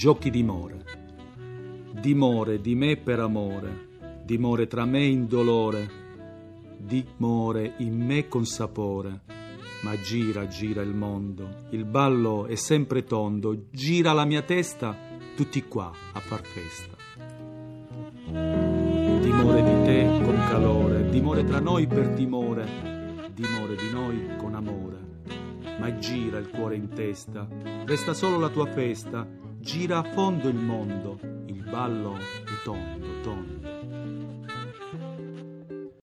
Giochi dimore. Dimore di me per amore, dimore tra me in dolore, dimore in me con sapore. Ma gira, gira il mondo, il ballo è sempre tondo, gira la mia testa, tutti qua a far festa. Dimore di te con calore, dimore tra noi per timore, dimore di noi con amore. Ma gira il cuore in testa, resta solo la tua festa, gira a fondo il mondo, il ballo è tondo, tondo.